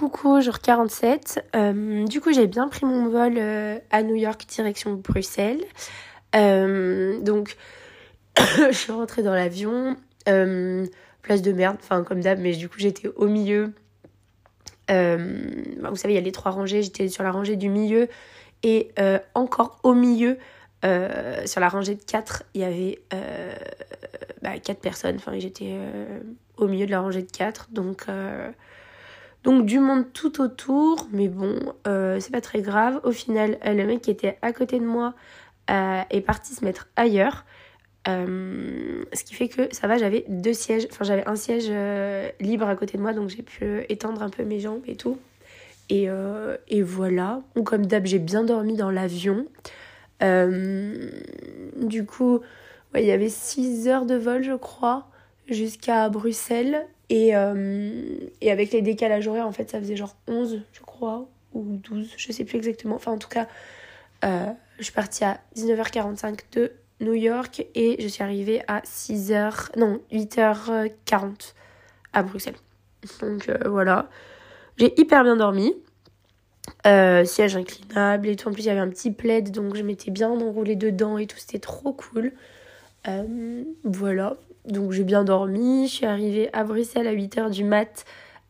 coucou, jour 47. Euh, du coup, j'ai bien pris mon vol euh, à New York, direction Bruxelles. Euh, donc, je suis rentrée dans l'avion. place de merde, enfin, comme d'hab, mais du coup, j'étais au milieu. Bah, vous savez, il y a les trois rangées. J'étais sur la rangée du milieu. Et encore au milieu, sur la rangée de 4, il y avait bah, 4 personnes. Enfin, j'étais au milieu de la rangée de 4. Donc, donc du monde tout autour, mais bon, euh, c'est pas très grave. Au final, euh, le mec qui était à côté de moi euh, est parti se mettre ailleurs. ce qui fait que ça va, j'avais deux sièges, enfin j'avais un siège libre à côté de moi, donc j'ai pu étendre un peu mes jambes et tout. Et, et voilà. Comme d'hab, j'ai bien dormi dans l'avion. du coup, il y avait 6 heures de vol, je crois, jusqu'à Bruxelles. Et, euh, et avec les décalages horaires, en fait, ça faisait genre 11, je crois, ou 12, je sais plus exactement. Enfin, en tout cas, euh, je suis partie à 19h45 de New York et je suis arrivée à 6h, non, 8h40 à Bruxelles. Donc euh, voilà, j'ai hyper bien dormi. siège inclinable et tout. En plus, il y avait un petit plaid, donc je m'étais bien enroulée dedans et tout. C'était trop cool. voilà donc j'ai bien dormi, je suis arrivée à Bruxelles à 8h du mat.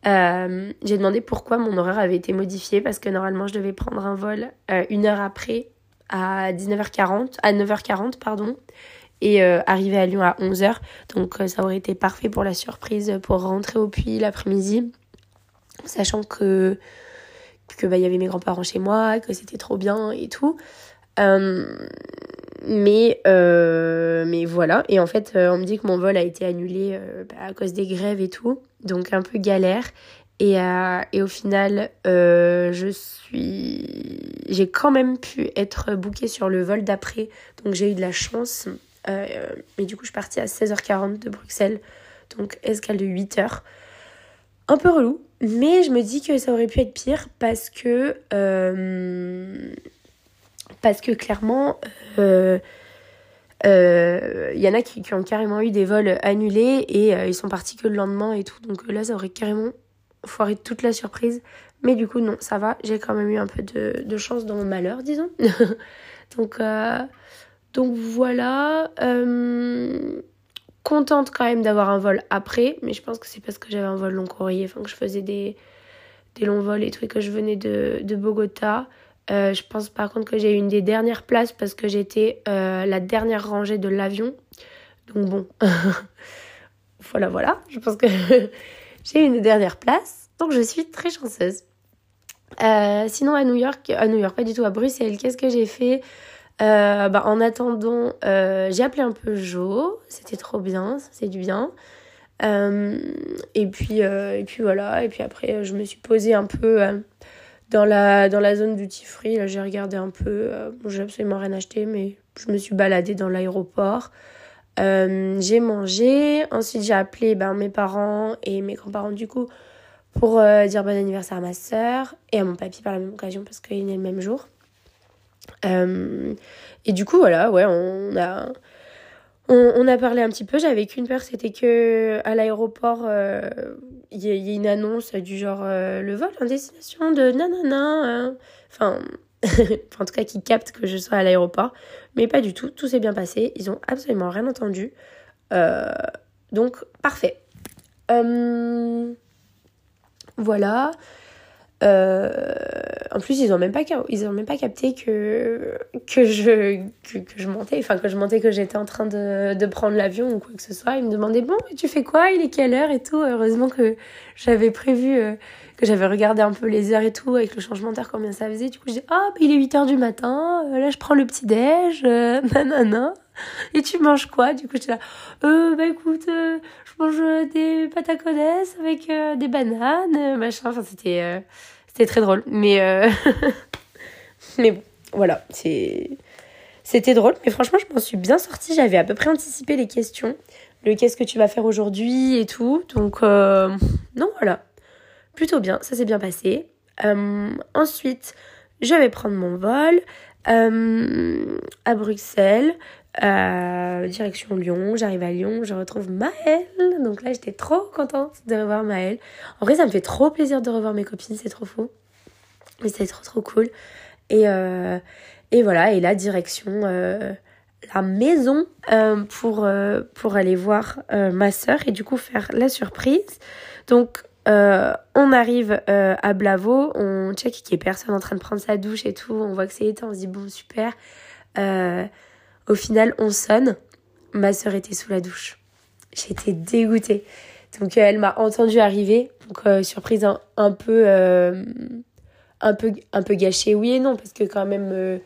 Euh, j'ai demandé pourquoi mon horaire avait été modifié parce que normalement je devais prendre un vol euh, une heure après à 19h40, à 9h40 pardon, et euh, arriver à Lyon à 11h. Donc ça aurait été parfait pour la surprise pour rentrer au puits l'après-midi, sachant que que bah, y avait mes grands-parents chez moi, que c'était trop bien et tout. Mais, euh, mais voilà. Et en fait, euh, on me dit que mon vol a été annulé euh, bah, à cause des grèves et tout. Donc un peu galère. Et, et au final, je suis. J'ai quand même pu être bookée sur le vol d'après. Donc j'ai eu de la chance. mais du coup, je suis partie à 16h40 de Bruxelles. Donc escale de 8h. Un peu relou. Mais je me dis que ça aurait pu être pire parce que parce que clairement, il euh, euh, y en a qui, ont carrément eu des vols annulés et euh, ils sont partis que le lendemain et tout. Donc là, ça aurait carrément foiré toute la surprise. Mais du coup, non, ça va. J'ai quand même eu un peu de, chance dans mon malheur, disons. donc, donc voilà. contente quand même d'avoir un vol après. Mais je pense que c'est parce que j'avais un vol long courrier. Enfin, que je faisais des, longs vols et tout. Que je venais de Bogota. Euh, je pense par contre que j'ai eu une des dernières places parce que j'étais euh, la dernière rangée de l'avion. Donc bon, voilà, voilà. Je pense que j'ai une dernière place. Donc je suis très chanceuse. Euh, sinon à New York, à New York, pas du tout, à Bruxelles, qu'est-ce que j'ai fait? Bah, En attendant, j'ai appelé un peu Jo. C'était trop bien, c'est du bien. et, puis, et puis voilà, et puis après je me suis posée un peu dans la, dans la zone duty free, là, j'ai regardé un peu. Euh, j'ai absolument rien acheté, mais je me suis baladée dans l'aéroport. Euh, j'ai mangé. Ensuite, j'ai appelé ben, mes parents et mes grands-parents, du coup, pour euh, dire bon anniversaire à ma soeur et à mon papy par la même occasion parce qu'il est le même jour. et du coup, voilà, ouais, on a on, a parlé un petit peu. J'avais qu'une peur, c'était que à l'aéroport, il euh, y, ait une annonce du genre euh, le vol en destination de nanana. Hein. Enfin, en tout cas, qui capte que je sois à l'aéroport. Mais pas du tout. Tout s'est bien passé. Ils ont absolument rien entendu. Euh, donc, parfait. voilà. Euh, en plus, ils ont même pas, ils ont même pas capté que, que, je, que, je montais, enfin que je montais, que j'étais en train de, de prendre l'avion ou quoi que ce soit. Ils me demandaient, bon, tu fais quoi? Il est quelle heure et tout? Heureusement que j'avais prévu, euh, que j'avais regardé un peu les heures et tout avec le changement d'heure, combien ça faisait. Du coup, je dis, ah, bah, il est 8 heures du matin, euh, là, je prends le petit-déj, euh, nanana. Et tu manges quoi? Du coup, j'étais là, euh, bah écoute, je mange des pâtes à avec des bananes, machin. Enfin, c'était c'était très drôle. Mais, euh, bon, voilà. C'était drôle. Mais franchement, je m'en suis bien sortie. J'avais à peu près anticipé les questions. Le qu'est-ce que tu vas faire aujourd'hui et tout. Donc, euh, non, voilà. Plutôt bien. Ça s'est bien passé. Euh, ensuite, je vais prendre mon vol à Bruxelles. Direction Lyon, j'arrive à Lyon, je retrouve Maëlle. Donc là, j'étais trop contente de revoir Maëlle. En vrai, ça me fait trop plaisir de revoir mes copines, c'est trop fou. Mais c'était trop trop cool. Et, et voilà, et là, direction la maison pour, pour aller voir ma soeur et du coup faire la surprise. Donc euh, on arrive euh, à Blavo, on check qu'il n'y ait personne en train de prendre sa douche et tout, on voit que c'est éteint, on se dit bon super. Euh, au final, on sonne, ma soeur était sous la douche. J'étais dégoûtée. Donc elle m'a entendu arriver, donc surprise un, un peu, un peu, un peu gâchée, oui et non, parce que quand même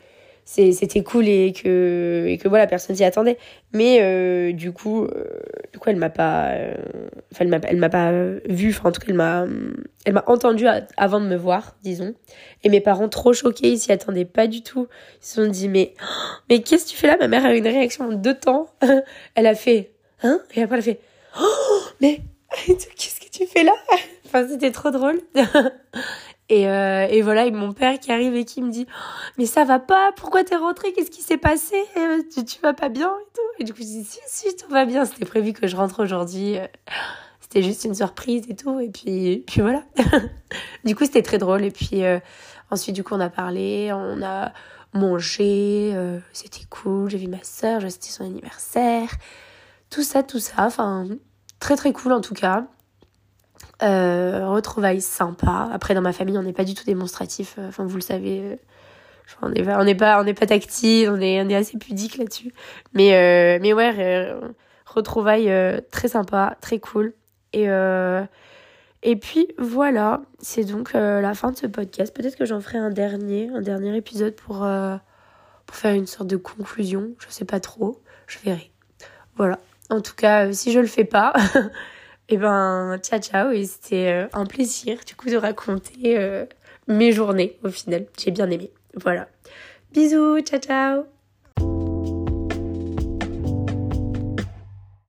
c'était cool et que, et que voilà, personne s'y attendait. Mais euh, du coup, euh, du coup, elle m'a pas, euh, elle m'a, pas vu, enfin, en tout cas, elle m'a, elle m'a entendu avant de me voir, disons. Et mes parents, trop choqués, ils s'y attendaient pas du tout. Ils se sont dit, mais, mais qu'est-ce que tu fais là? Ma mère a eu une réaction en deux temps. elle a fait, hein? Et après, elle a fait, oh, mais, qu'est-ce que tu fais là? Enfin, c'était trop drôle. Et, euh, et voilà, et mon père qui arrive et qui me dit Mais ça va pas, pourquoi t'es rentré Qu'est-ce qui s'est passé? Euh, tu, tu vas pas bien et tout. Et du coup, je dis Si, si, tout va bien. C'était prévu que je rentre aujourd'hui. Euh, c'était juste une surprise et tout. Et puis, puis voilà. du coup, c'était très drôle. Et puis ensuite, du coup, on a parlé, on a mangé. c'était cool. J'ai vu ma soeur, j'ai assisté son anniversaire. Tout ça, tout ça. Enfin, très très cool en tout cas. Euh, retrouvailles sympa. Après, dans ma famille, on n'est pas du tout démonstratif. Euh, enfin, vous le savez. Euh, on n'est pas, on n'est pas, on pas tactile. On est, assez pudique là-dessus. Mais, euh, mais ouais, retrouvailles très sympa, très cool. Et, et puis voilà, c'est donc la fin de ce podcast. Peut-être que j'en ferai un dernier, un dernier épisode pour, pour faire une sorte de conclusion. Je sais pas trop. Je verrai. Voilà. En tout cas, si je le fais pas. Et eh ben, ciao ciao, et c'était euh, un plaisir du coup de raconter euh, mes journées au final. J'ai bien aimé. Voilà. Bisous, ciao ciao